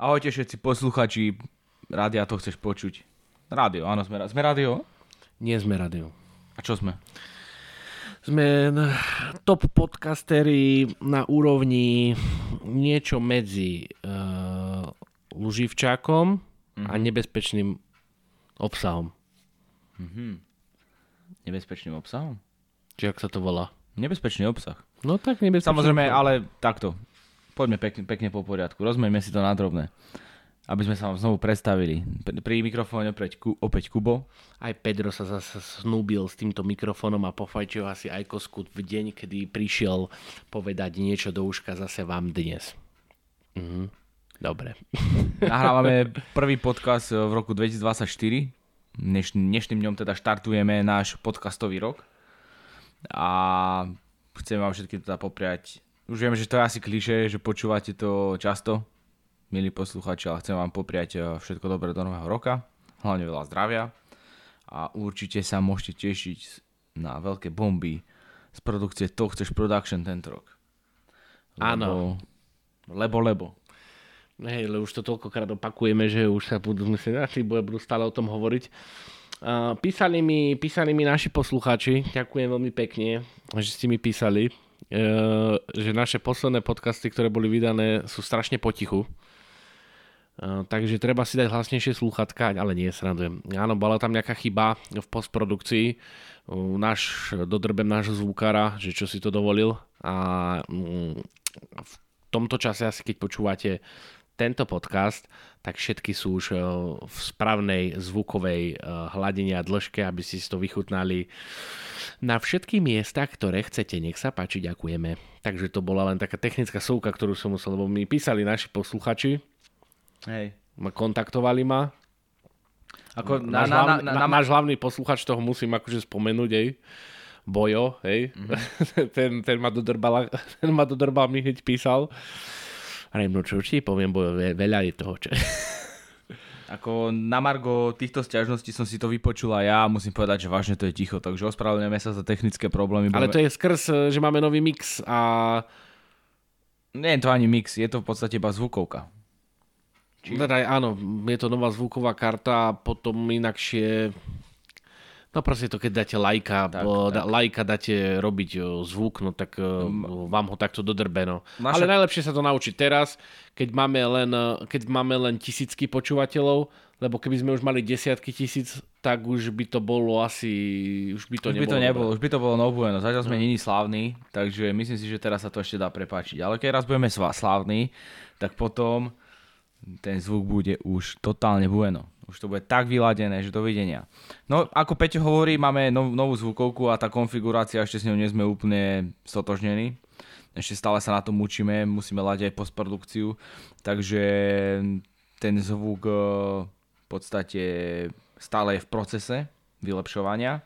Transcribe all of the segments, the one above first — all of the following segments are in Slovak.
Ahojte všetci posluchači, rádia to chceš počuť. Rádio, áno, sme, sme rádio? Nie sme rádio. A čo sme? Sme top podcastery na úrovni niečo medzi uh, Luživčákom mm-hmm. a nebezpečným obsahom. Mm-hmm. Nebezpečným obsahom? Či ak sa to volá? Nebezpečný obsah. No tak nebezpečný Samozrejme, obsah. ale takto poďme pekne, pekne po poriadku, rozmeňme si to na drobné. Aby sme sa vám znovu predstavili. Pri mikrofóne opäť, opäť Kubo. Aj Pedro sa zase snúbil s týmto mikrofónom a pofajčil asi aj kosku v deň, kedy prišiel povedať niečo do uška zase vám dnes. Mhm. Dobre. Nahrávame prvý podcast v roku 2024. Dneš, dnešným dňom teda štartujeme náš podcastový rok. A chcem vám všetkým teda popriať už viem, že to je asi kliše, že počúvate to často, milí posluchači, ale chcem vám popriať eh, všetko dobré do nového roka, hlavne veľa zdravia a určite sa môžete tešiť na veľké bomby z produkcie To Chceš Production tento rok. Áno. Lebo, lebo. Hej, ale už to toľkokrát opakujeme, že už sa budú, myslím, asi budú stále o tom hovoriť. Uh, písali, mi, písali mi naši poslucháči, ďakujem veľmi pekne, že ste mi písali. Eh, že naše posledné podcasty, ktoré boli vydané, sú strašne potichu. Eh, takže treba si dať hlasnejšie slúchatka, ale nie, srandujem. Áno, bola tam nejaká chyba v postprodukcii. Náš, dodrbem nášho zvukára, že čo si to dovolil. A mm, v tomto čase asi keď počúvate tento podcast, tak všetky sú už eh, v správnej zvukovej hladine a dĺžke, aby si to vychutnali na všetky miesta, ktoré chcete. Nech sa páči, ďakujeme. Takže to bola len taká technická súka, ktorú som musel, lebo mi písali naši posluchači. Hej. Kontaktovali ma. Ako na, náš, na, hlavný, na, na, náš hlavný posluchač toho musím akože spomenúť, hej. Bojo, hej. Mm-hmm. ten, ten, ma dodrbal, ten ma dodrbal, mi hneď písal. A no ti poviem, Bojo, veľa je toho. Čo... Ako na Margo týchto stiažností som si to vypočul a ja musím povedať, že vážne to je ticho, takže ospravedlňujeme sa za technické problémy. Ale to je skrz, že máme nový mix a... Nie je to ani mix, je to v podstate iba zvukovka. Či... Teda, áno, je to nová zvuková karta a potom inakšie No proste to, keď dáte lajka, tak, da, tak. lajka dáte robiť zvuk, no tak um, vám ho takto dodrbe. No. Naša... Ale najlepšie sa to naučiť teraz, keď máme len, keď máme len tisícky počúvateľov, lebo keby sme už mali desiatky tisíc, tak už by to bolo asi, už by to už nebolo. By to nebolo už by to bolo no bueno. Zatiaľ sme no. není slávni, takže myslím si, že teraz sa to ešte dá prepáčiť. Ale keď raz budeme slávni, tak potom ten zvuk bude už totálne bueno. Už to bude tak vyladené, že dovidenia. No, ako Peťo hovorí, máme nov, novú zvukovku a tá konfigurácia, ešte s ňou nie sme úplne stotožnení. Ešte stále sa na tom učíme, musíme ladiť aj postprodukciu. Takže ten zvuk e, v podstate stále je v procese vylepšovania.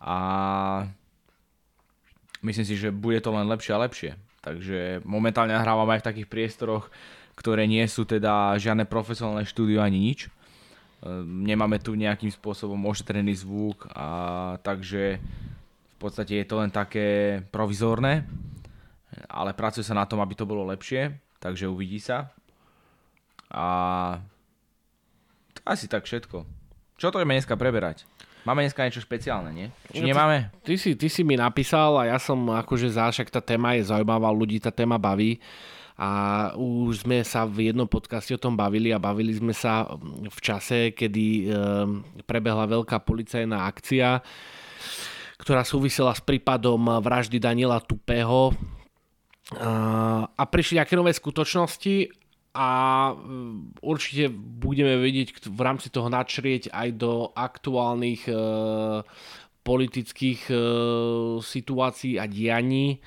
A myslím si, že bude to len lepšie a lepšie. Takže momentálne nahrávame aj v takých priestoroch, ktoré nie sú teda žiadne profesionálne štúdio ani nič nemáme tu nejakým spôsobom ošetrený zvuk a takže v podstate je to len také provizórne, ale pracuje sa na tom, aby to bolo lepšie, takže uvidí sa. A asi tak všetko. Čo to ideme dneska preberať? Máme dneska niečo špeciálne, nie? Či no, nemáme? Ty, ty, si, ty si mi napísal a ja som akože zášak tá téma je zaujímavá, ľudí tá téma baví a už sme sa v jednom podcaste o tom bavili a bavili sme sa v čase, kedy ehm, prebehla veľká policajná akcia, ktorá súvisela s prípadom vraždy Daniela Tupého. A prišli nejaké nové skutočnosti a ehm, určite budeme vedieť v rámci toho načrieť aj do aktuálnych ehm, politických situácií a dianí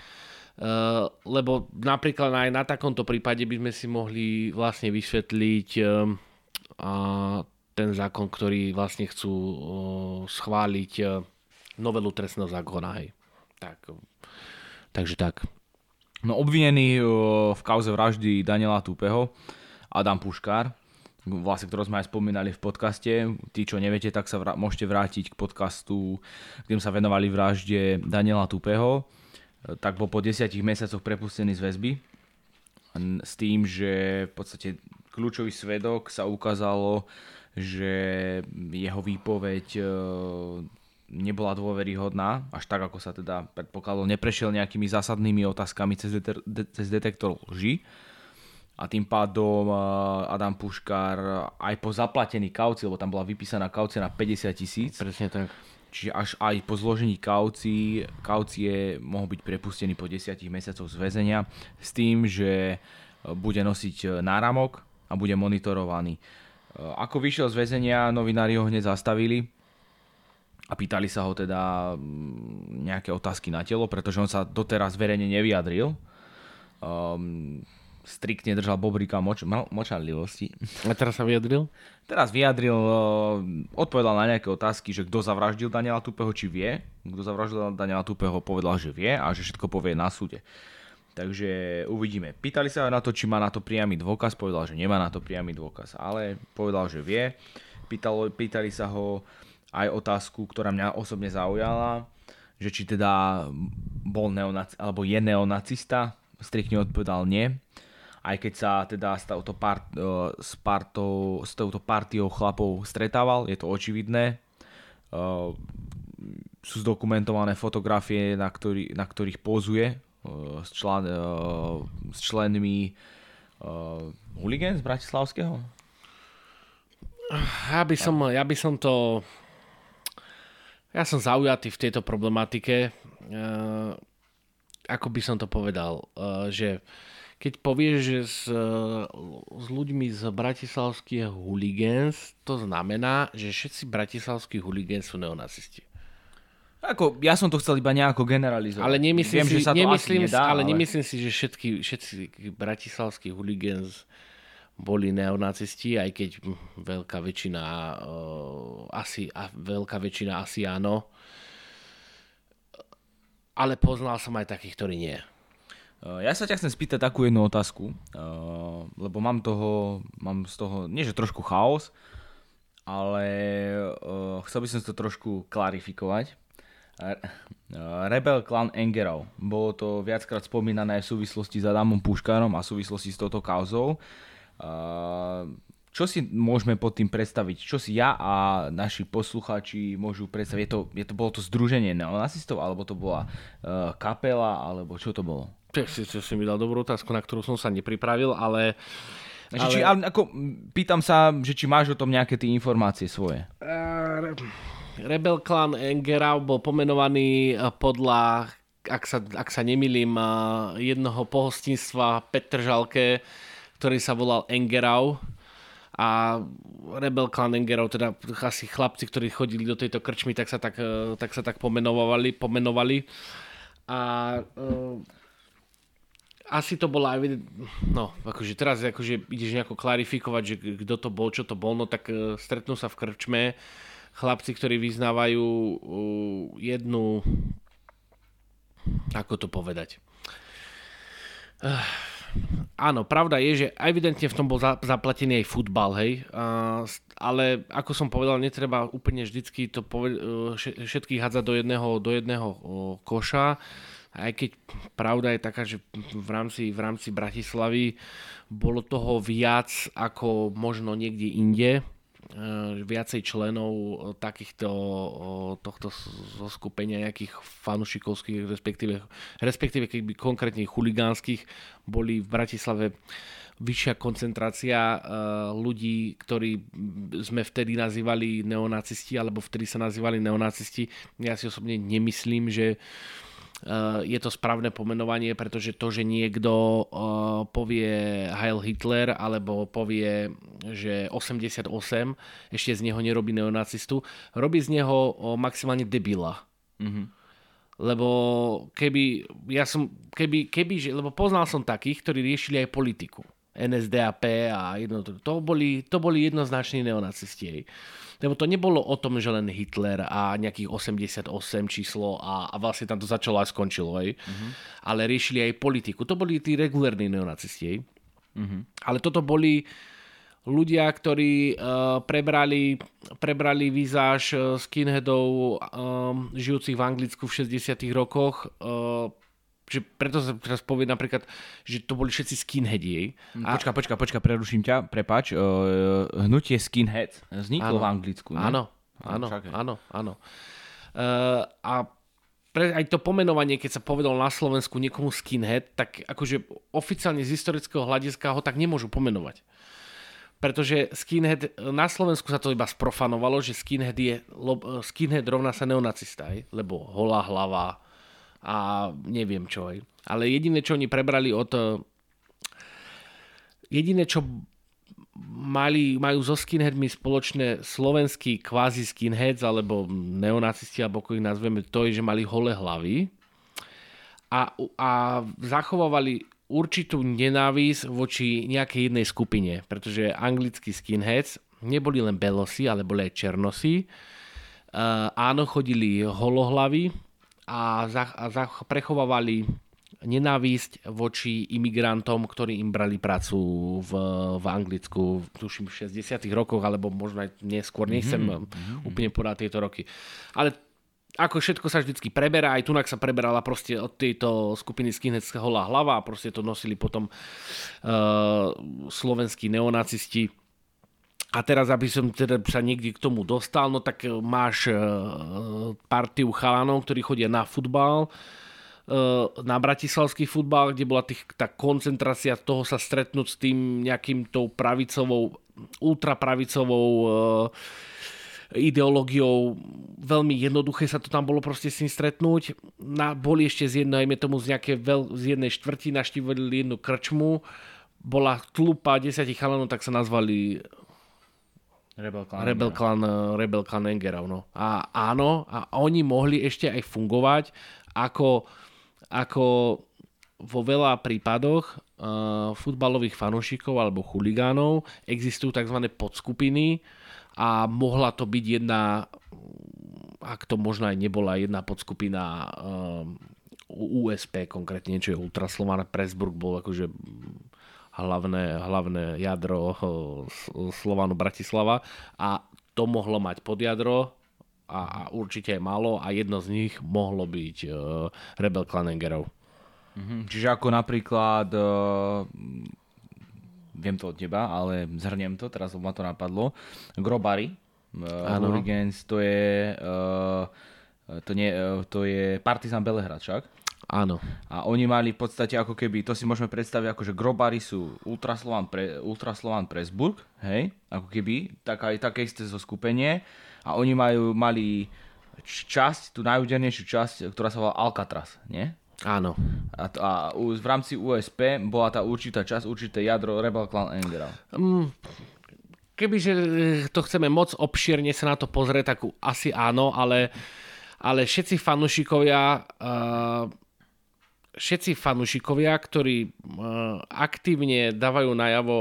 lebo napríklad aj na takomto prípade by sme si mohli vlastne vysvetliť uh, ten zákon, ktorý vlastne chcú uh, schváliť novelu trestného zákona. Hej. Tak, takže tak. No obvinený v kauze vraždy Daniela Tupeho, Adam Puškár, vlastne, ktorú sme aj spomínali v podcaste. Tí, čo neviete, tak sa vrá- môžete vrátiť k podcastu, kde sa venovali vražde Daniela Tupeho tak bol po desiatich mesiacoch prepustený z väzby s tým, že v podstate kľúčový svedok sa ukázalo, že jeho výpoveď e, nebola dôveryhodná, až tak, ako sa teda predpokladalo, neprešiel nejakými zásadnými otázkami cez, deter, de, cez detektor lži. A tým pádom e, Adam Puškár aj po zaplatení kauci, lebo tam bola vypísaná kaucia na 50 tisíc. Presne tak Čiže až aj po zložení kaucí, kaucie mohol byť prepustený po 10 mesiacoch z väzenia s tým, že e, bude nosiť e, náramok a bude monitorovaný. E, ako vyšiel z väzenia, novinári ho hneď zastavili a pýtali sa ho teda mm, nejaké otázky na telo, pretože on sa doteraz verejne nevyjadril. Um, striktne držal Bobrika moč, močanlivosti. A teraz sa vyjadril? Teraz vyjadril, odpovedal na nejaké otázky, že kto zavraždil Daniela Tupeho, či vie. Kto zavraždil Daniela Tupeho, povedal, že vie a že všetko povie na súde. Takže uvidíme. Pýtali sa na to, či má na to priamy dôkaz, povedal, že nemá na to priamy dôkaz, ale povedal, že vie. Pýtalo, pýtali sa ho aj otázku, ktorá mňa osobne zaujala, že či teda bol neonac- alebo je neonacista, striktne odpovedal nie aj keď sa teda s touto, part, e, s, partou, s touto partiou chlapov stretával, je to očividné. E, sú zdokumentované fotografie, na, ktorý, na ktorých pozuje e, s, člen, s členmi Huligan z Bratislavského? Ja by som, ja by som to... Ja som zaujatý v tejto problematike. Ako by som to povedal, že keď povieš, že s, s ľuďmi z bratislavských huligans, to znamená, že všetci bratislavskí huligans sú neonacisti. Ako, ja som to chcel iba nejako generalizovať. Ale nemyslím, Viem, si, že sa to nemyslím, nedá, ale, ale nemyslím si, že všetky, všetci bratislavskí huligans boli neonacisti, aj keď veľká väčšina uh, asi, a veľká väčšina asi áno. Ale poznal som aj takých, ktorí nie. Eh, ja sa ťa chcem spýtať takú jednu otázku, eh, lebo mám toho, mám z toho, nie že trošku chaos, ale eh, chcel by som to trošku klarifikovať. Rebel Clan Engerov. Bolo to viackrát spomínané v súvislosti s Adamom Puškárom a v súvislosti s touto kauzou. Čo si môžeme pod tým predstaviť? Čo si ja a naši posluchači môžu predstaviť? Je to, je to, bolo to združenie neonacistov, alebo to bola kapela, alebo čo to bolo? Si, si, si mi dal dobrú otázku, na ktorú som sa nepripravil, ale... ale... Či, ale ako, pýtam sa, že či máš o tom nejaké tie informácie svoje. Uh, Rebel Clan Engerau bol pomenovaný eh, podľa, ak sa, ak sa nemilím, eh, jednoho pohostinstva Petržalke, ktorý sa volal Engerau a Rebel Clan Engerau, teda asi chlapci, ktorí chodili do tejto krčmy, tak sa tak, tak, sa tak pomenovali, pomenovali. A uh, asi to bola evident... No, akože teraz akože ideš nejako klarifikovať, že kto to bol, čo to bol, no tak uh, stretnú sa v krčme chlapci, ktorí vyznávajú jednu... Ako to povedať? Uh, áno, pravda je, že evidentne v tom bol za, zaplatený aj futbal, hej. Ale ako som povedal, netreba úplne vždycky to poved- uh, všetkých hádzať do jedného, do jedného koša. Aj keď pravda je taká, že v rámci, v rámci Bratislavy bolo toho viac ako možno niekde inde, e, viacej členov takýchto tohto zoskupenia nejakých fanušikovských, respektíve, respektíve keby konkrétne chuligánskych, boli v Bratislave vyššia koncentrácia uh, ľudí, ktorí sme vtedy nazývali neonacisti, alebo vtedy sa nazývali neonacisti. Ja si osobne nemyslím, že uh, je to správne pomenovanie, pretože to, že niekto eh, povie Heil Hitler alebo povie, že 88, ešte z neho nerobí neonacistu, robí z neho eh, maximálne debila. Mm-hmm. Lebo keby, ja som, keby, keby, že, lebo poznal som takých, ktorí riešili aj politiku. NSDAP a jedno, to boli, to boli jednoznační neonacisti. Lebo to nebolo o tom, že len Hitler a nejakých 88 číslo a, a vlastne tam to začalo a skončilo. Hej. Uh-huh. Ale riešili aj politiku. To boli tí regulárni neonacisti. Uh-huh. Ale toto boli ľudia, ktorí uh, prebrali, prebrali vizáž uh, skinheadov um, žijúcich v Anglicku v 60 rokoch uh, že preto sa teraz povie napríklad, že to boli všetci skinheadi. Jej. A... Počka, počka, počka, preruším ťa, prepač. Uh, hnutie skinhead vzniklo áno, v Anglicku, ne? Áno, áno, áno, áno. Uh, a pre, aj to pomenovanie, keď sa povedal na Slovensku niekomu skinhead, tak akože oficiálne z historického hľadiska ho tak nemôžu pomenovať. Pretože skinhead, na Slovensku sa to iba sprofanovalo, že skinhead, je, skinhead rovná sa neonacista, lebo holá hlava, a neviem čo. Aj. Ale jediné, čo oni prebrali od... Eh, jediné, čo mali, majú so skinheadmi spoločné slovenskí kvázi skinheads alebo neonacisti, alebo ako ich nazveme, to je, že mali holé hlavy a, a zachovávali určitú nenávisť voči nejakej jednej skupine, pretože anglickí skinheads neboli len belosi, ale boli aj černosi. Uh, áno, chodili holohlavy, a, za, a za, prechovávali nenávisť voči imigrantom, ktorí im brali prácu v, v Anglicku, tuším v 60 rokoch, alebo možno aj neskôr, nechcem mm-hmm. úplne podať tieto roky. Ale ako všetko sa vždycky preberá, aj tunak sa preberala proste od tejto skupiny skinheads holá hlava a proste to nosili potom uh, slovenskí neonacisti a teraz, aby som teda sa niekde k tomu dostal, no tak e, máš e, partiu chalanov, ktorí chodia na futbal, e, na bratislavský futbal, kde bola tých, tá koncentrácia toho sa stretnúť s tým nejakým tou pravicovou, ultrapravicovou ideológiou veľmi jednoduché sa to tam bolo proste s ním stretnúť. Na, boli ešte z jednej, tomu z, nejaké veľ, z jednej štvrti, naštívali jednu krčmu, bola tlupa desiatich chalanov, tak sa nazvali Rebel Clan. Rebel Clan, Rebel Clan Engerov, no. A áno, a oni mohli ešte aj fungovať ako, ako vo veľa prípadoch uh, futbalových fanúšikov alebo chuligánov existujú tzv. podskupiny a mohla to byť jedna, ak to možno aj nebola jedna podskupina um, USP, konkrétne niečo je Ultraslovan, Pressburg bol akože hlavné, hlavné jadro eh, Slovanu Bratislava a to mohlo mať podjadro a, a určite aj malo a jedno z nich mohlo byť uh, Rebel Klanengerov. Mhm, čiže ako napríklad uh, viem to od teba, ale zhrniem to, teraz ma to napadlo. Grobary, uh, Hurricanes, to je uh, to, nie, to je Partizan Belehrad však? Áno. A oni mali v podstate ako keby, to si môžeme predstaviť ako, že grobári sú Ultraslovan, pre, Ultraslovan Presburg, hej, ako keby, tak aj také isté zo skupenie. A oni majú, mali časť, tú najúdernejšiu časť, ktorá sa volá Alcatraz, nie? Áno. A, to, a v rámci USP bola tá určitá časť, určité jadro Rebel Clan Engera. Mm, kebyže eh, to chceme moc obšírne sa na to pozrieť, tak asi áno, ale, ale všetci fanúšikovia uh, všetci fanúšikovia, ktorí uh, aktívne dávajú najavo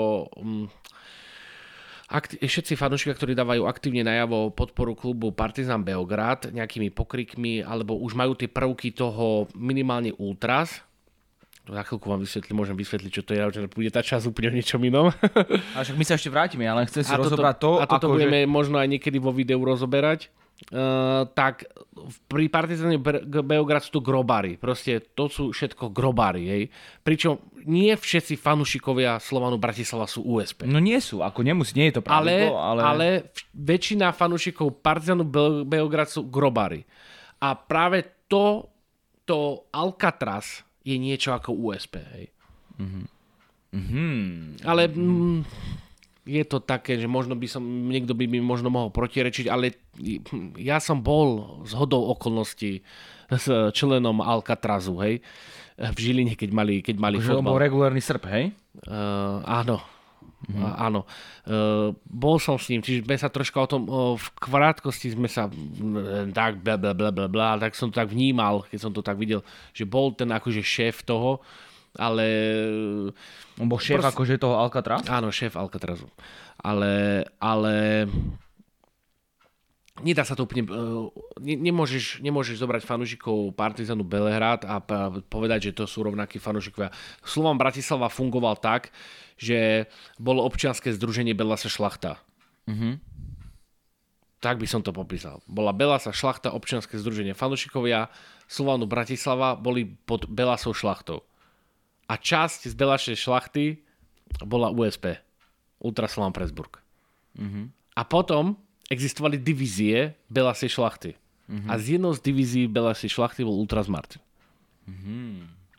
akti- všetci fanúšikovia, ktorí dávajú aktívne najavo podporu klubu Partizan Beograd nejakými pokrikmi, alebo už majú tie prvky toho minimálne ultras, za chvíľku vám vysvetlím, môžem vysvetliť, čo to je, že bude tá čas úplne v niečom inom. A však my sa ešte vrátime, ale chcem si a rozobrať toto, to, A toto ako budeme že... možno aj niekedy vo videu rozoberať. Uh, tak pri Partizane Beograd sú to grobári. Proste to sú všetko grobári. Hej. Pričom nie všetci fanúšikovia Slovanu Bratislava sú USP. No nie sú, ako nemusí, nie je to pravidlo, ale... Ale, ale väčšina fanúšikov Partizanu Beograd sú grobári. A práve to, to Alcatraz je niečo ako USP. Hej. Mm-hmm. Mm-hmm. Ale... Mm, je to také, že možno by som, niekto by mi možno mohol protirečiť, ale ja som bol z hodou okolností s členom Alcatrazu, hej, v Žiline, keď mali, keď mali Už bol regulárny srp, hej? Uh, áno, Mm. A, áno. Uh, bol som s ním, čiže sme sa troška o tom, uh, v krátkosti sme sa tak bla bla bla bla bla, tak som to tak vnímal, keď som to tak videl, že bol ten akože šéf toho, ale... On bol šéf proste, akože toho Alcatraz? Áno, šéf Alcatrazu. Ale, ale nedá sa to úplne... Ne, nemôžeš, nemôžeš zobrať fanúšikov Partizanu Belehrad a povedať, že to sú rovnakí fanúšikovia. Slovan Bratislava fungoval tak, že bolo občianske združenie Belasa Šlachta. Mm-hmm. Tak by som to popísal. Bola Belasa Šlachta, občianske združenie fanúšikovia, Slovanu Bratislava boli pod Belasou šlachtou. A časť z Belašej šlachty bola USP. Ultra Slovan Presburg. Mhm. A potom existovali divízie Belasej šlachty. Mhm. A z jednou z divízií Belasej šlachty bol Ultras Martin.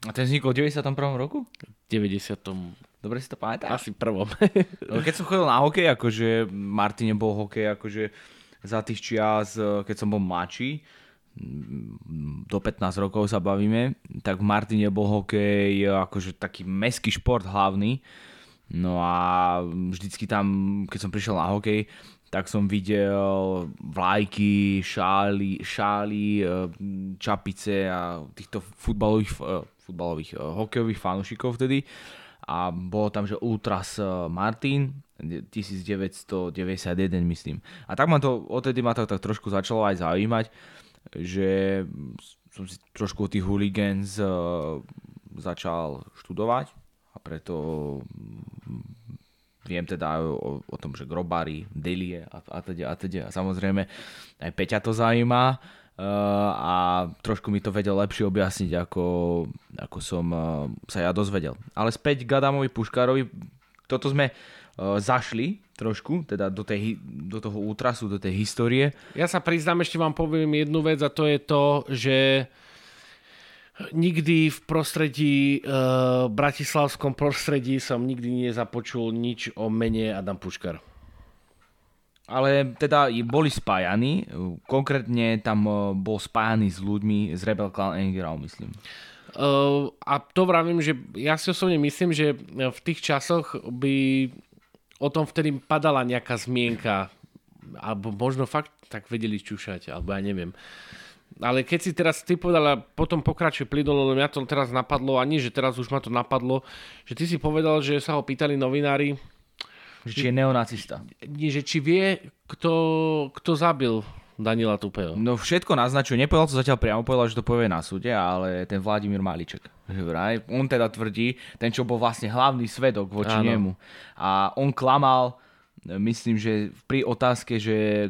A ten vznikol v 91. roku? V 90. Dobre si to pamätáš? asi prvom. Keď som chodil na hokej, akože Martine bol hokej, akože za tých čias, eh, keď som bol mladší, do 15 rokov sa bavíme, tak v Martine bol hokej akože taký meský šport hlavný. No a vždycky tam, keď som prišiel na hokej, tak som videl vlajky, šály, šály, eh, čapice a týchto futbalových, eh, futbalových eh, hokejových fanúšikov vtedy. A bolo tam, že Ultras Martin, 1991 myslím. A tak ma to, odtedy ma to tak trošku začalo aj zaujímať, že som si trošku o tých hooligans eh, začal študovať a preto mm, viem teda o, o tom, že grobári, delie a, a teda a teda. A samozrejme aj Peťa to zaujíma uh, a trošku mi to vedel lepšie objasniť, ako, ako som uh, sa ja dozvedel. Ale späť k Adamovi Puškárovi, toto sme uh, zašli trošku, teda do, tej, do toho útrasu, do tej histórie. Ja sa priznám, ešte vám poviem jednu vec a to je to, že nikdy v prostredí, e, bratislavskom prostredí som nikdy nezapočul nič o mene Adam Puškar. Ale teda boli spájani, konkrétne tam uh, bol spájaný s ľuďmi z Rebel Clan Engrau, myslím. Uh, a to vravím, že ja si osobne myslím, že v tých časoch by o tom vtedy padala nejaká zmienka, alebo možno fakt tak vedeli čušať, alebo ja neviem. Ale keď si teraz ty povedal a potom pokračuje plynulo, lebo mňa to teraz napadlo, ani že teraz už ma to napadlo, že ty si povedal, že sa ho pýtali novinári, Že či je neonacista. nie, že či vie, kto, kto zabil Daniela Tupého. No všetko naznačuje, nepovedal to zatiaľ priamo, povedal, že to povie na súde, ale ten Vladimír Maliček. Že vraj, on teda tvrdí, ten čo bol vlastne hlavný svedok voči Áno. nemu. A on klamal, myslím, že pri otázke, že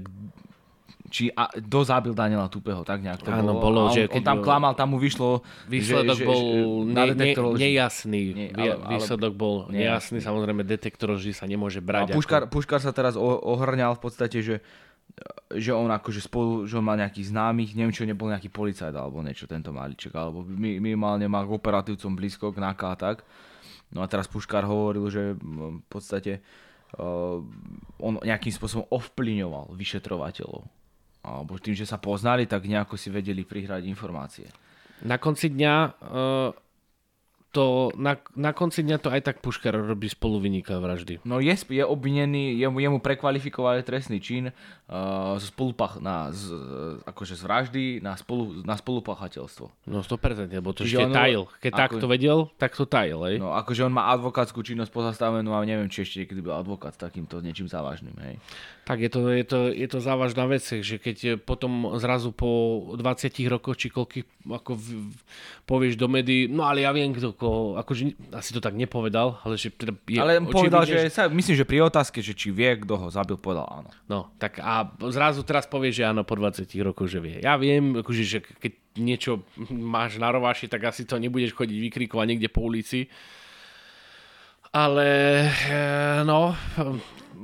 či a, kto zabil Daniela Tupého, tak nejak to Áno, bolo. bolo, a on, že on tam klamal, tam mu vyšlo, Výsledok že, bol že, že, ne, ne, nejasný. Nie, ale- ale- Výsledok bol nejasný. nejasný. Samozrejme, detektor vždy sa nemôže A brať. Puškar, Puškar sa teraz ohrňal v podstate, že že on akože spolu, že on má nejakých známych, neviem čo nebol nejaký policajt alebo niečo tento maliček, alebo mi- minimálne má k operatívcom blízko k NAKA a tak. No a teraz Puškar hovoril, že v podstate uh, on nejakým spôsobom ovplyvňoval vyšetrovateľov. Alebo tým, že sa poznali, tak nejako si vedeli prihrať informácie. Na konci dňa uh, to, na, na konci dňa to aj tak Puškar robí spolu vyniká vraždy. No je, je obvinený, jemu, jemu prekvalifikovali trestný čin uh, z spolupach, na, z, akože z vraždy na, spolu, na spolupachateľstvo. No 100%, lebo to Čiže ešte ono- tajil. Keď ako- tak to vedel, tak to tajil, hej. No akože on má advokátsku činnosť pozastavenú a neviem, či ešte niekedy byl advokát s takýmto niečím závažným, hej. Tak je to, je, to, je to závažná vec, že keď potom zrazu po 20 rokoch či koľkých ako v, povieš do médií, no ale ja viem kto, ko, akože asi to tak nepovedal, ale že teda je Ale povedal, očividne, že sa, myslím, že pri otázke, že či vie, kto ho zabil, povedal áno. No, tak a zrazu teraz povieš, že áno, po 20 rokoch, že vie. Ja viem, akože, že keď niečo máš na rováši, tak asi to nebudeš chodiť vykrikovať niekde po ulici. Ale, eh, no,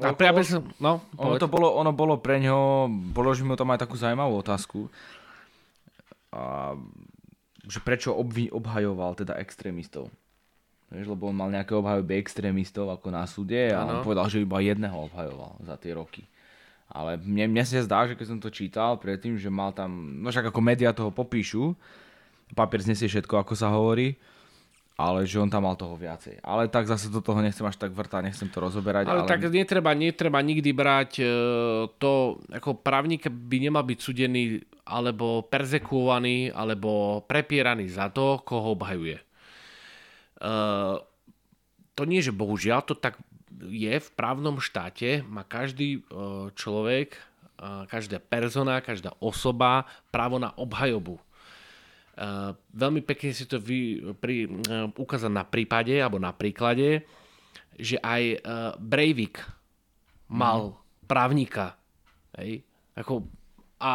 a práve som, no, Ono, to bolo, ono bolo pre ňo, položím mu tam aj takú zaujímavú otázku. A, že prečo obvi, obhajoval teda extrémistov. Vieš, lebo on mal nejaké obhajoby extrémistov ako na súde a on Áno. povedal, že iba jedného obhajoval za tie roky. Ale mne, mne sa zdá, že keď som to čítal predtým, že mal tam, no však ako médiá toho popíšu, papier znesie všetko, ako sa hovorí, ale že on tam mal toho viacej. Ale tak zase do toho nechcem až tak vrtať, nechcem to rozoberať. Ale, tak netreba, netreba nikdy brať e, to, ako právnik by nemal byť sudený alebo perzekuovaný alebo prepieraný za to, koho obhajuje. E, to nie, že bohužiaľ, to tak je v právnom štáte, má každý e, človek, e, každá persona, každá osoba právo na obhajobu. Uh, veľmi pekne si to vy, pri, uh, ukázať na prípade alebo na príklade, že aj uh, Breivik mal právnika. Hej? Ako, a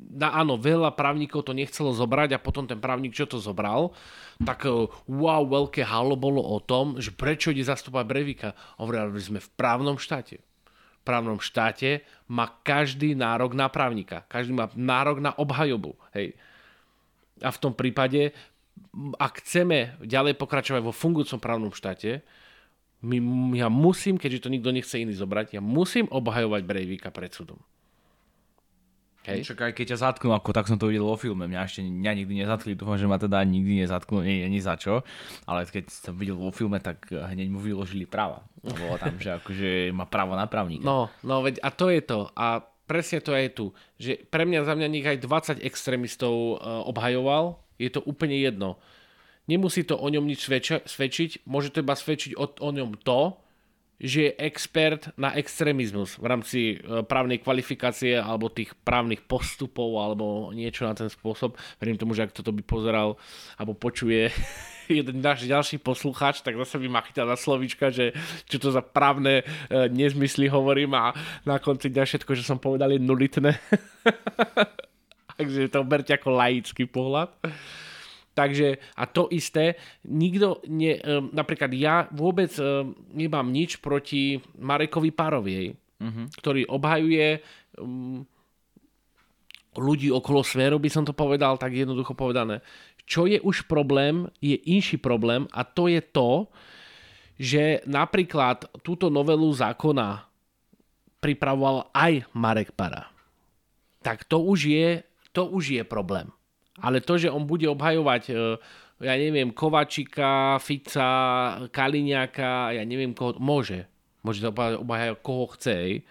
na, áno, veľa právnikov to nechcelo zobrať a potom ten právnik, čo to zobral, tak e, wow, veľké halo bolo o tom, že prečo ide zastúpať Brevika. Hovorili sme v právnom štáte. V právnom štáte má každý nárok na právnika. Každý má nárok na obhajobu. Hej. A v tom prípade, ak chceme ďalej pokračovať vo fungujúcom právnom štáte, my, ja musím, keďže to nikto nechce iný zobrať, ja musím obhajovať Breivika pred súdom. Hej. Čak aj keď ťa zatknú, ako tak som to videl vo filme, mňa ešte mňa nikdy nezatkli, dúfam, že ma teda nikdy nezatknú, nie, nie za čo, ale keď som videl vo filme, tak hneď mu vyložili práva. Bolo tam, že akože má právo na právnika. No, no veď a to je to. A presne to je tu, že pre mňa za mňa nech aj 20 extrémistov uh, obhajoval, je to úplne jedno. Nemusí to o ňom nič svedčiť, môže to iba svedčiť o, o ňom to, že je expert na extrémizmus v rámci e, právnej kvalifikácie alebo tých právnych postupov alebo niečo na ten spôsob. Verím tomu, že ak toto by pozeral alebo počuje jeden náš ďalší poslucháč, tak zase by ma chytal na slovíčka, že čo to za právne e, nezmysly hovorím a na konci dňa všetko, že som povedal je nulitné. Takže to berte ako laický pohľad. Takže a to isté, nikto, ne, napríklad ja vôbec nemám nič proti Marekovi Pároviej, uh-huh. ktorý obhajuje um, ľudí okolo sféru, by som to povedal tak jednoducho povedané. Čo je už problém, je inší problém a to je to, že napríklad túto novelu zákona pripravoval aj Marek Para. Tak to už je, to už je problém. Ale to, že on bude obhajovať e, ja neviem, Kovačika, Fica, Kaliňáka, ja neviem koho, môže. Môže to obhajovať koho chce.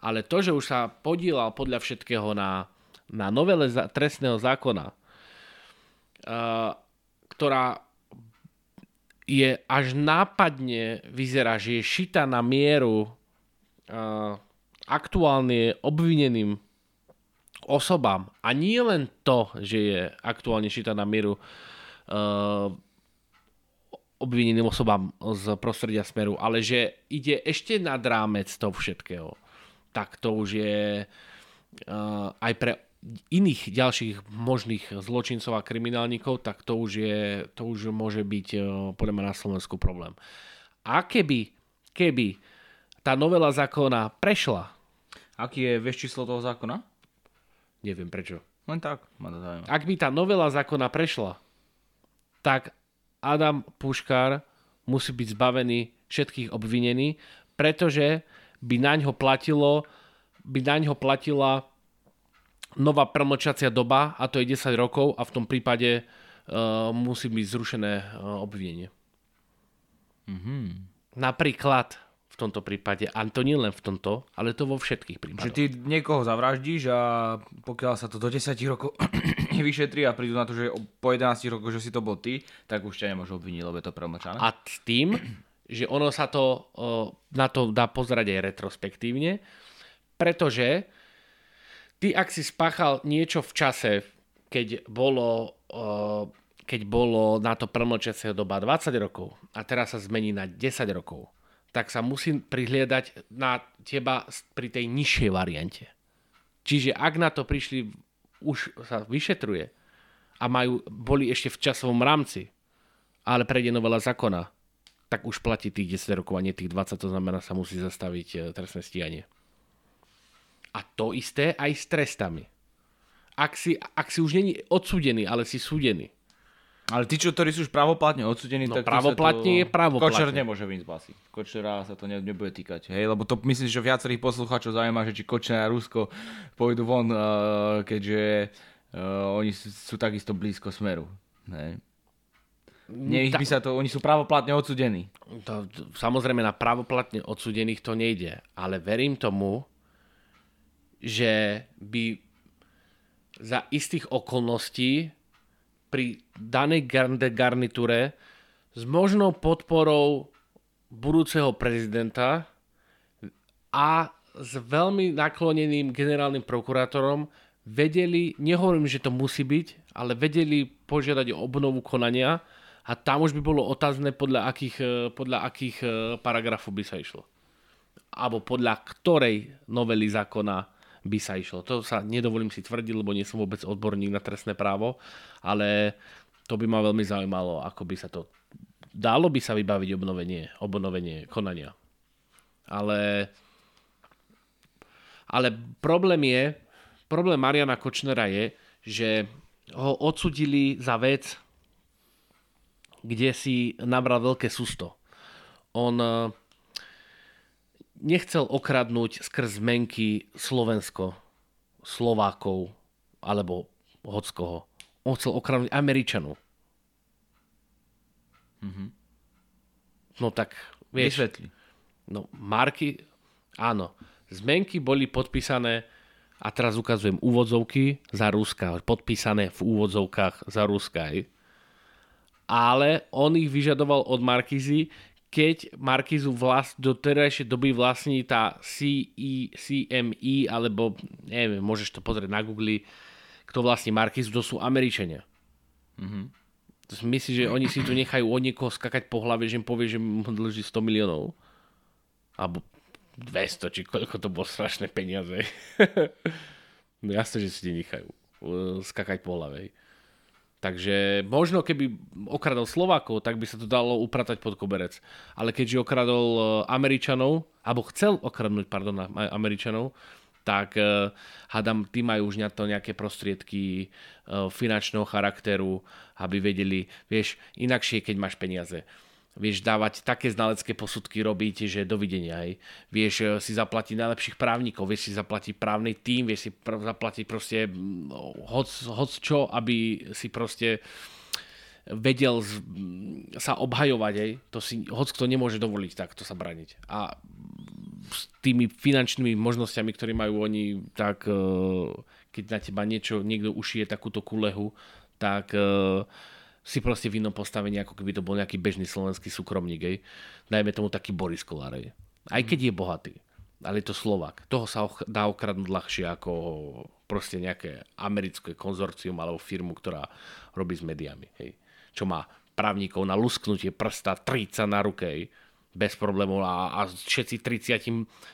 Ale to, že už sa podielal podľa všetkého na, na novele trestného zákona, uh, ktorá je až nápadne vyzerá, že je šita na mieru uh, aktuálne obvineným osobám. A nie len to, že je aktuálne šita na mieru uh, obvineným osobám z prostredia Smeru, ale že ide ešte nad rámec toho všetkého. Tak to už je uh, aj pre iných ďalších možných zločincov a kriminálnikov, tak to už, je, to už môže byť uh, podľa mňa na Slovensku problém. A keby, keby tá novela zákona prešla. Aký je vieš číslo toho zákona? Neviem prečo. Len tak, ma to zaujíma. Ak by tá novela zákona prešla, tak Adam Puškár musí byť zbavený všetkých obvinení, pretože by na ňo platilo, by na ňo platila nová premlčacia doba a to je 10 rokov a v tom prípade uh, musí byť zrušené uh, obvinenie. Mm-hmm. Napríklad tomto prípade. A to nie len v tomto, ale to vo všetkých prípadoch. Že ty niekoho zavraždíš a pokiaľ sa to do 10 rokov nevyšetrí a prídu na to, že po 11 rokoch, že si to bol ty, tak už ťa nemôžu obviniť, lebo je to premlčané. A s tým, že ono sa to na to dá pozerať aj retrospektívne, pretože ty, ak si spáchal niečo v čase, keď bolo keď bolo na to premlčacia doba 20 rokov a teraz sa zmení na 10 rokov, tak sa musím prihliadať na teba pri tej nižšej variante. Čiže ak na to prišli, už sa vyšetruje a majú, boli ešte v časovom rámci, ale prejde novela zákona, tak už platí tých 10 rokov a nie tých 20, to znamená, sa musí zastaviť e, trestné stíhanie. A to isté aj s trestami. Ak si, ak si už není odsúdený, ale si súdený, ale tí, čo, ktorí sú už pravoplatne odsudení, no, tak pravoplatne to... je pravoplatne. Kočer nemôže vyjsť z basy. Kočera sa to ne, nebude týkať. Hej? Lebo to myslím, že viacerých poslucháčov zaujíma, že či Kočner a Rusko pôjdu von, uh, keďže uh, oni sú, sú takisto blízko smeru. Hej? Nie, by sa to, oni sú pravoplatne odsudení. To, to, samozrejme na pravoplatne odsudených to nejde, ale verím tomu, že by za istých okolností pri danej garnitúre s možnou podporou budúceho prezidenta a s veľmi nakloneným generálnym prokurátorom vedeli, nehovorím, že to musí byť, ale vedeli požiadať o obnovu konania a tam už by bolo otázne, podľa akých, e, podľa akých e, paragrafov by sa išlo. Alebo podľa ktorej novely zákona by sa išlo. To sa nedovolím si tvrdiť, lebo nie som vôbec odborník na trestné právo, ale to by ma veľmi zaujímalo, ako by sa to... Dalo by sa vybaviť obnovenie, obnovenie konania. Ale, ale problém je, problém Mariana Kočnera je, že ho odsudili za vec, kde si nabral veľké sústo. On nechcel okradnúť skrz zmenky Slovensko, Slovákov alebo hockoho. On chcel okradnúť Američanov. Mhm. No tak, vieš, Vysvetli. no marky, áno, zmenky boli podpísané a teraz ukazujem úvodzovky za Ruska, podpísané v úvodzovkách za Ruska. hej. Ale on ich vyžadoval od Markizy, keď Markizu vlast, do terajšej doby vlastní tá CE, CME, alebo neviem, môžeš to pozrieť na Google, kto vlastní Markizu, to sú Američania. Si myslíš, že oni si tu nechajú od niekoho skakať po hlave, že im povie, že mu dlží 100 miliónov? Alebo 200, či koľko to bolo strašné peniaze. no jasne, že si ti nechajú uh, skakať po hlave. Takže možno keby okradol Slovákov, tak by sa to dalo upratať pod koberec. Ale keďže okradol uh, Američanov, alebo chcel okradnúť, pardon, Američanov, tak uh, hádam, tí majú už na to nejaké prostriedky uh, finančného charakteru, aby vedeli, vieš, inakšie, keď máš peniaze. Vieš dávať také znalecké posudky robiť, že dovidenia. Hej. Vieš eh, si zaplatiť najlepších právnikov, vieš si zaplatiť právny tým, vieš si pr- zaplatiť proste mm, hoc, hoc čo, aby si proste vedel z, mm, sa obhajovať. Hej. To si hoc kto nemôže dovoliť takto sa braniť. A s tými finančnými možnosťami, ktoré majú oni, tak eh, keď na teba niečo, niekto ušije takúto kulehu, tak eh, si proste v inom postavení, ako keby to bol nejaký bežný slovenský súkromník. Hej. Dajme tomu taký Boris Kolár. Hej. Aj keď je bohatý, ale je to Slovak. Toho sa dá okradnúť ľahšie ako proste nejaké americké konzorcium alebo firmu, ktorá robí s médiami. Hej. Čo má právnikov na lusknutie prsta 30 na ruke. Hej bez problémov a, a všetci 30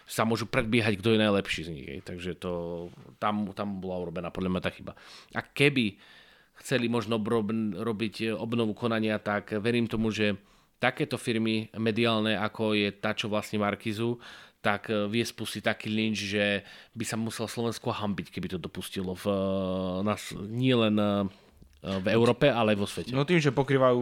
sa môžu predbiehať, kto je najlepší z nich. Hej. Takže to, tam, tam bola urobená podľa mňa tá chyba. A keby chceli možno rob, robiť obnovu konania, tak verím tomu, že takéto firmy mediálne, ako je tá, čo vlastne Markizu, tak eh, vie spustiť taký lynč, že by sa musel Slovensko hambiť, keby to dopustilo v, nás, nie len v Európe, ale aj vo svete. No tým, že pokrývajú,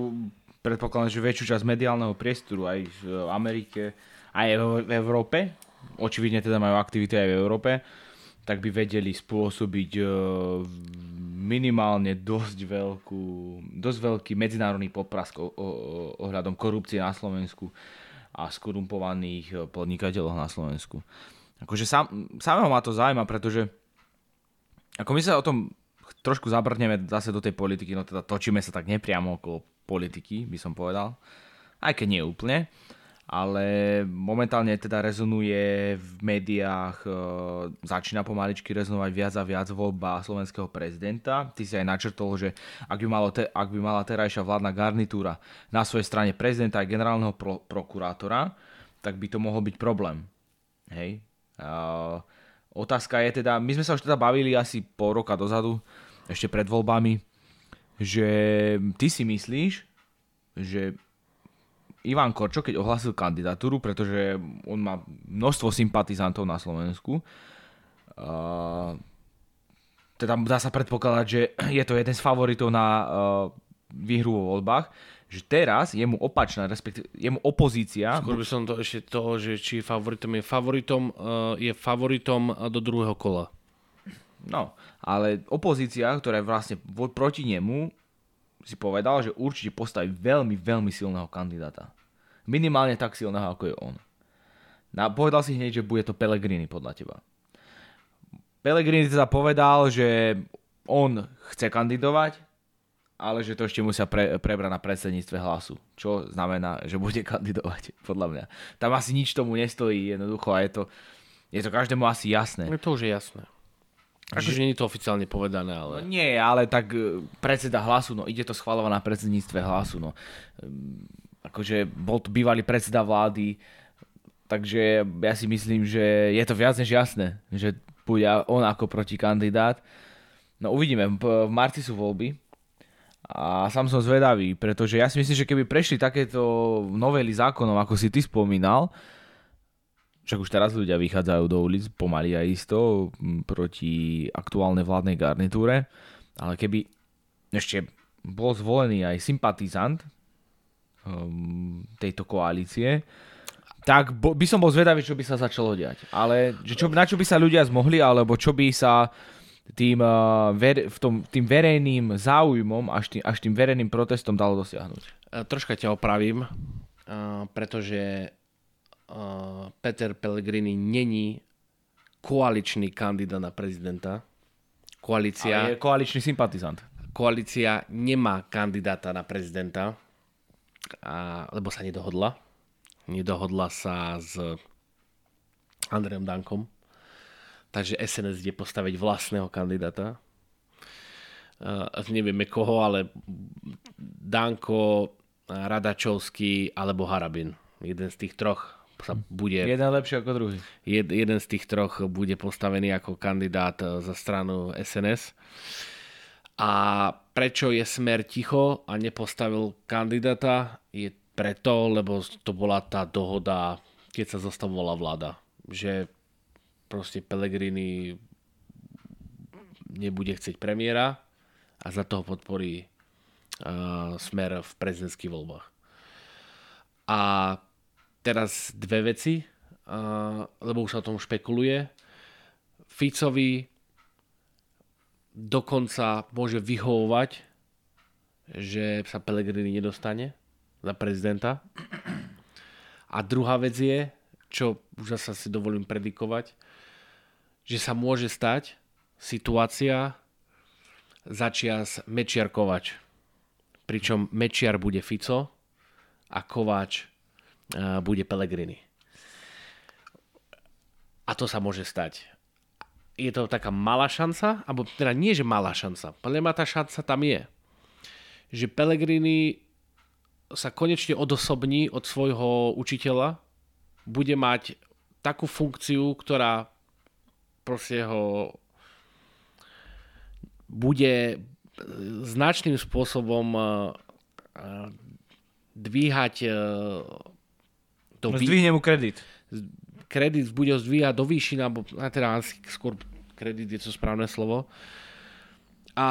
predpokladám, že väčšiu časť mediálneho priestoru aj v Amerike, aj v Európe, očividne teda majú aktivity aj v Európe, tak by vedeli spôsobiť eh, minimálne dosť, veľkú, dosť veľký medzinárodný poprask ohľadom korupcie na Slovensku a skorumpovaných eh, podnikateľov na Slovensku. Akože sám, samého ma to zaujíma, pretože ako my sa o tom trošku zabrneme zase do tej politiky, no teda točíme sa tak nepriamo okolo politiky, by som povedal. Aj keď nie úplne. Ale momentálne teda rezonuje v médiách, e, začína pomaličky rezonovať viac a viac voľba slovenského prezidenta. Ty si aj načrtol, že ak by, malo te, ak by mala terajšia vládna garnitúra na svojej strane prezidenta aj generálneho pro, prokurátora, tak by to mohol byť problém. Hej. Uh, otázka je teda, my sme sa už teda bavili asi pol roka dozadu, ešte pred voľbami, že ty si myslíš, že Ivan Korčo, keď ohlasil kandidatúru, pretože on má množstvo sympatizantov na Slovensku, uh, teda dá sa predpokladať, že je to jeden z favoritov na uh, výhru vo voľbách, že teraz je mu opačná, respektíve je mu opozícia. Skôr by som to ešte toho, že či favoritom je favoritom, uh, je favoritom do druhého kola. No, ale opozícia, ktorá je vlastne proti nemu, si povedal, že určite postaví veľmi, veľmi silného kandidáta. Minimálne tak silného, ako je on. Na, povedal si hneď, že bude to Pellegrini podľa teba. Pellegrini teda povedal, že on chce kandidovať, ale že to ešte musia pre, prebrať na predsedníctve hlasu. Čo znamená, že bude kandidovať, podľa mňa. Tam asi nič tomu nestojí, jednoducho a je to, je to každému asi jasné. No to už je jasné. Akože nie je to oficiálne povedané, No ale... nie, ale tak e, predseda hlasu, no ide to schvalovať na predsedníctve hlasu, no. Ehm, Akože bol tu bývalý predseda vlády, takže ja si myslím, že je to viac než jasné, že bude on ako protikandidát. No uvidíme, v marci sú voľby a sám som zvedavý, pretože ja si myslím, že keby prešli takéto novely zákonov, ako si ty spomínal, však už teraz ľudia vychádzajú do ulic pomaly a isto proti aktuálnej vládnej garnitúre, ale keby ešte bol zvolený aj sympatizant um, tejto koalície, tak bo, by som bol zvedavý, čo by sa začalo diať. Ale že čo, na čo by sa ľudia zmohli, alebo čo by sa tým, uh, ver, v tom, tým verejným záujmom až tým, až tým verejným protestom dalo dosiahnuť. Uh, troška ťa opravím, uh, pretože Peter Pellegrini není koaličný kandidát na prezidenta. Koalícia... Ale je koaličný sympatizant koalícia nemá kandidáta na prezidenta, a, lebo sa nedohodla. Nedohodla sa s Andrejom Dankom. Takže SNS ide postaviť vlastného kandidáta. Uh, nevieme koho, ale Danko, Radačovský alebo Harabin. Jeden z tých troch sa bude... Jeden lepší ako druhý. Jed, jeden z tých troch bude postavený ako kandidát za stranu SNS. A prečo je Smer ticho a nepostavil kandidáta? Je preto, lebo to bola tá dohoda, keď sa zostavovala vláda. Že proste Pellegrini nebude chcieť premiéra a za toho podporí uh, Smer v prezidentských voľbách. A teraz dve veci, lebo už sa o tom špekuluje. Ficovi dokonca môže vyhovovať, že sa Pellegrini nedostane za prezidenta. A druhá vec je, čo už zase si dovolím predikovať, že sa môže stať situácia začias Mečiar Kovač. Pričom Mečiar bude Fico a Kovač bude Pellegrini. A to sa môže stať je to taká malá šanca, alebo teda nie, že malá šanca, podľa mňa tá šanca tam je. Že Pellegrini sa konečne odosobní od svojho učiteľa, bude mať takú funkciu, ktorá proste ho bude značným spôsobom uh, uh, dvíhať uh, do... Zdvihne mu kredit kredit bude zdvíjať do výšiny, alebo teda skôr kredit je to správne slovo. A,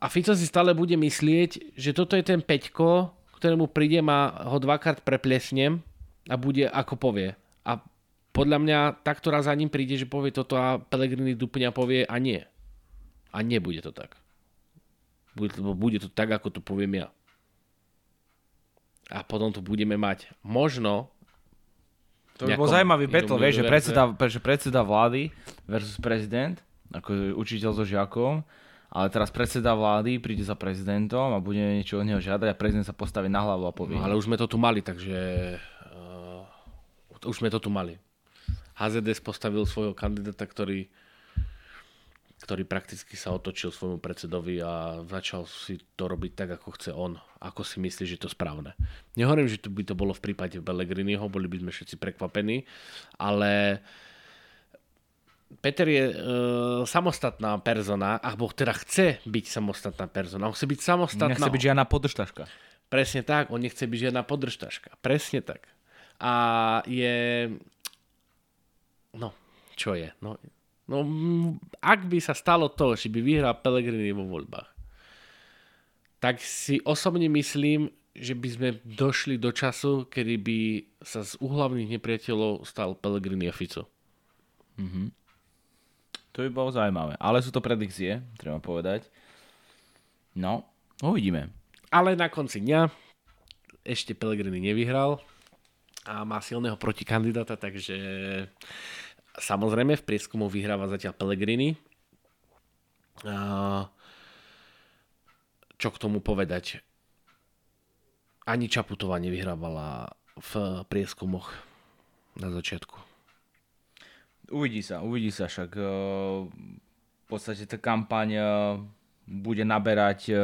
a Fico si stále bude myslieť, že toto je ten Peťko, ktorému príde a ho dvakrát preplesnem a bude ako povie. A podľa mňa takto raz za ním príde, že povie toto a Pelegrini dupňa povie a nie. A nebude to tak. Bude to, bude to tak, ako to poviem ja. A potom tu budeme mať možno to by bol zaujímavý battle, vieš, že predseda, že predseda vlády versus prezident, ako učiteľ so žiakom, ale teraz predseda vlády príde za prezidentom a bude niečo od neho žiadať a prezident sa postaví na hlavu a povie. No, ale už sme to tu mali, takže uh, už sme to tu mali. HZDS postavil svojho kandidáta, ktorý ktorý prakticky sa otočil svojmu predsedovi a začal si to robiť tak, ako chce on, ako si myslí, že je to správne. Nehovorím, že to by to bolo v prípade Pellegriniho, boli by sme všetci prekvapení, ale Peter je e, samostatná persona, alebo teda chce byť samostatná persona, on chce byť samostatná. Nechce byť žiadna podržtaška. Presne tak, on nechce byť žiadna podržtaška. Presne tak. A je... No, čo je? No, No, ak by sa stalo to, že by vyhral Pellegrini vo voľbách, tak si osobne myslím, že by sme došli do času, kedy by sa z úhlavných nepriateľov stal Pellegrini a Fico. Mm-hmm. To by bolo zaujímavé. Ale sú to predikcie, treba povedať. No, uvidíme. Ale na konci dňa ešte Pellegrini nevyhral a má silného protikandidáta, takže Samozrejme v prieskumu vyhráva zatiaľ Pellegrini. Čo k tomu povedať? Ani Čaputová nevyhrávala v prieskumoch na začiatku. Uvidí sa, uvidí sa však. E, v podstate tá kampaň e, bude naberať e,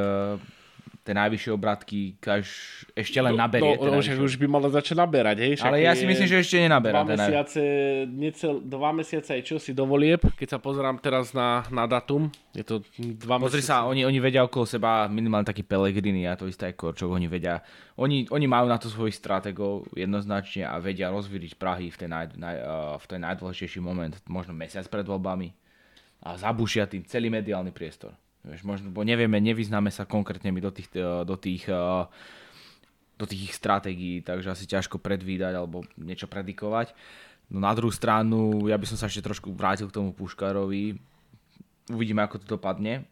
tie najvyššie obratky kaž, ešte len naberie. No, no však už by malo začať naberať, hej? Však Ale ja si myslím, že ešte nenaberá. Dva mesiace, necel, dva mesiace aj čo si dovolieb, keď sa pozerám teraz na, na datum, je to dva Pozri mesiace. sa, oni, oni vedia okolo seba minimálne taký Pelegrini a to isté aj Korčok, oni vedia, oni, oni majú na to svojich strategov jednoznačne a vedia rozvíriť Prahy v ten, naj, naj, uh, v ten najdôležitejší moment, možno mesiac pred voľbami a zabušia tým celý mediálny priestor. Vieš, možno, bo nevieme, nevyznáme sa konkrétne my do tých, do tých, do tých ich stratégií, takže asi ťažko predvídať alebo niečo predikovať. No na druhú stranu, ja by som sa ešte trošku vrátil k tomu Puškárovi. Uvidíme, ako to dopadne.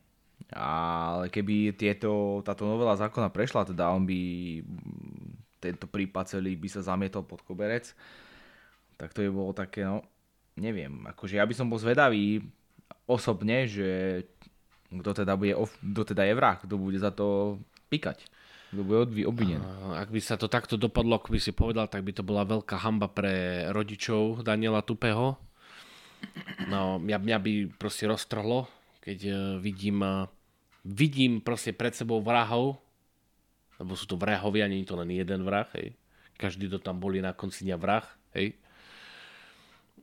Ale keby tieto, táto novela zákona prešla, teda on by tento prípad celý by sa zamietol pod koberec, tak to by bolo také, no, neviem, akože ja by som bol zvedavý osobne, že kto teda, bude, kto teda je vrah, kto bude za to pikať. Kto bude obvinený. Ak by sa to takto dopadlo, ako by si povedal, tak by to bola veľká hamba pre rodičov Daniela Tupého. No, mňa, mňa by proste roztrhlo, keď uh, vidím, uh, vidím proste pred sebou vrahov, lebo sú to vrahovia, nie je to len jeden vrah, hej. Každý, kto tam boli na konci dňa vrah, hej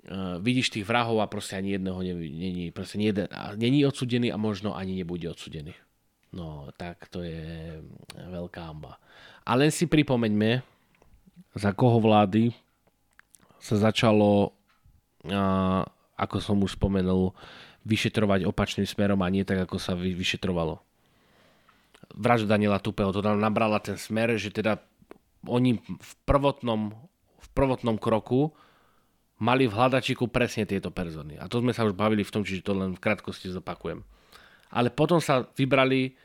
uh, vidíš tých vrahov a proste ani jedného není, proste nie odsudený a možno ani nebude odsudený. No, tak to je veľká amba. A len si pripomeňme, za koho vlády sa začalo, uh, ako som už spomenul, vyšetrovať opačným smerom a nie tak, ako sa vy, vyšetrovalo. Vražda Daniela Tupého to nabrala ten smer, že teda oni v prvotnom, v prvotnom kroku mali v hľadačiku presne tieto persony. A to sme sa už bavili v tom, čiže to len v krátkosti zopakujem. Ale potom sa vybrali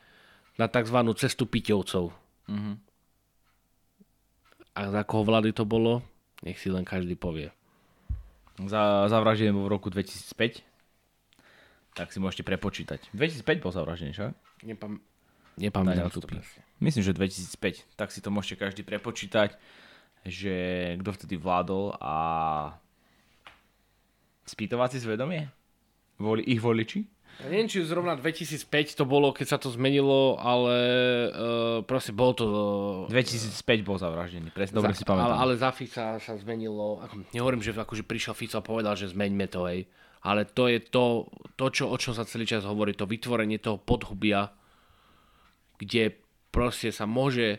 na tzv. cestu Piťovcov. Mm-hmm. A za koho vlády to bolo? Nech si len každý povie. Za, zavraždený v roku 2005. Tak si môžete prepočítať. 2005 bol zavraždený, však? Nepam- nepamätám to Myslím, že 2005. Tak si to môžete každý prepočítať, že kto vtedy vládol a spýtovací svedomie? Voli, ich voliči? Ja neviem, či zrovna 2005 to bolo, keď sa to zmenilo, ale uh, proste bol to... Uh, 2005 bol zavraždený, presne, dobre si pamätám. Ale, ale za Fica sa zmenilo, ako, nehovorím, že akože prišiel Fico a povedal, že zmeňme to, hej. Ale to je to, to čo, o čom sa celý čas hovorí, to vytvorenie toho podhubia, kde proste sa môže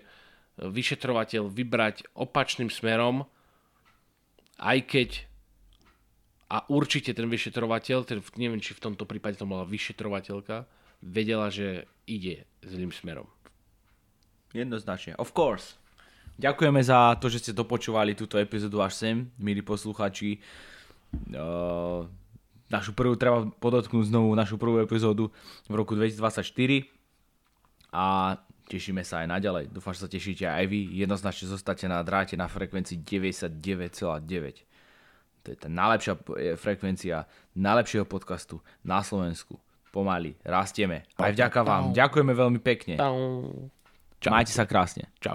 vyšetrovateľ vybrať opačným smerom, aj keď a určite ten vyšetrovateľ, ten, neviem, či v tomto prípade to bola vyšetrovateľka, vedela, že ide zlým smerom. Jednoznačne. Of course. Ďakujeme za to, že ste dopočúvali túto epizódu až sem, milí posluchači. Uh, našu prvú, treba podotknúť znovu našu prvú epizódu v roku 2024 a tešíme sa aj naďalej. Dúfam, že sa tešíte aj vy. Jednoznačne zostate na dráte na frekvencii 99,9. To je tá najlepšia frekvencia najlepšieho podcastu na Slovensku. Pomaly rastieme. Aj vďaka vám. Ďakujeme veľmi pekne. Čau. Majte sa krásne. Čau.